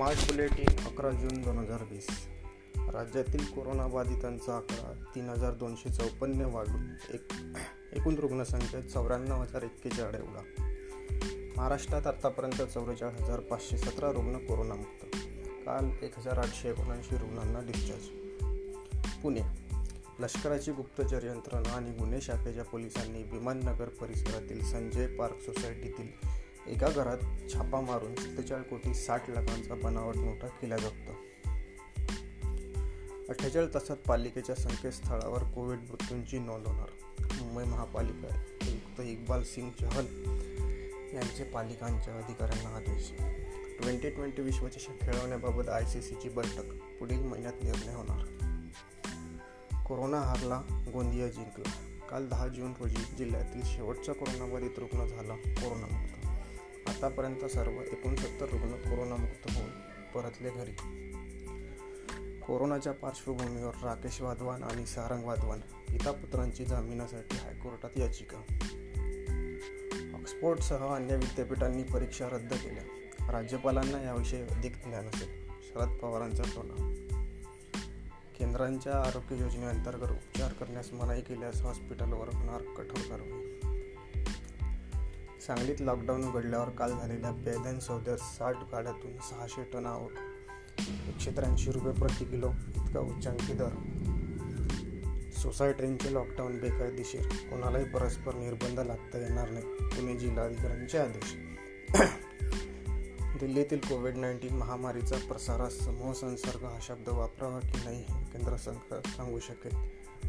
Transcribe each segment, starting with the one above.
Smart bulletin अकरा जून दोन हजार वीस. राज्यातील कोरोनाबाधितांचा आकडा तीन हजार दोनशे चौपन्न वाढून एक एकूण रुग्णसंख्या चौऱ्याण्णव हजार एक्केचाळ एवढा. महाराष्ट्रात आत्तापर्यंत चौवेचाळीस हजार पाचशे सतरा रुग्ण कोरोनामुक्त. काल एक हजार आठशे एकोणऐंशी रुग्णांना डिस्चार्ज पुणे लष्कराची गुप्तचर यंत्रणा आणि गुन्हे शाखेच्या पोलिसांनी विमाननगर परिसरातील संजय पार्क सोसायटीतील एका घरात छापा मारून सत्तेचाळीस कोटी साठ लाखांचा बनावट नोटा केला जातो. अठ्ठेचाळीस तासात पालिकेच्या संकेतस्थळावर कोविड मृत्यूंची नोंद होणार. मुंबई महापालिका आयुक्त इक्बाल सिंग चहल यांचे पालिकांच्या अधिकाऱ्यांना आदेश. ट्वेंटी ट्वेंटी विश्वचषक खेळवण्याबाबत आय सी सीची बैठक. पुढील महिन्यात निर्णय होणार. कोरोना हारला गोंदिया जिंकला. काल दहा जून रोजी जिल्ह्यातील शेवटचा कोरोनाबाधित रुग्ण झाला कोरोनामुक्त. आतापर्यंत सर्व एकोणसत्तर रुग्ण कोरोनामुक्त होऊन परतले घरी. कोरोनाच्या पार्श्वभूमीवर राकेश वाधवान आणि सारंग वाधवान पिता पुत्रांची जामिनासाठी हायकोर्टात याचिका. ऑक्सफोर्डसह अन्य विद्यापीठांनी परीक्षा रद्द केल्या. राज्यपालांना याविषयी अधिक ज्ञान असेल. शरद पवारांचा टोला केंद्रांच्या आरोग्य योजनेअंतर्गत उपचार करण्यास मनाई केल्यास हॉस्पिटलवर होणार कठोर कारवाई. सांगलीत लॉकडाऊन उघडल्यावर काल झालेल्या पेदन सौद्यात साठ गाड्यातून सहाशे टन आवक. एकशे त्र्याऐंशी रुपये प्रति किलो इतका उच्चांकी दर. सोसायट्यांचे लॉकडाऊन बेकायदेशीर. कोणालाही परस्पर निर्बंध लागता येणार नाही पुणे जिल्हाधिकाऱ्यांचे आदेश. दिल्लीतील कोविड नाईन्टीन महामारीचा प्रसारास समूह संसर्ग हा शब्द वापरावा की नाही हे केंद्र सरकार सांगू शकेल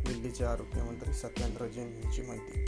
दिल्लीचे आरोग्यमंत्री सत्येंद्र जैन यांची माहिती.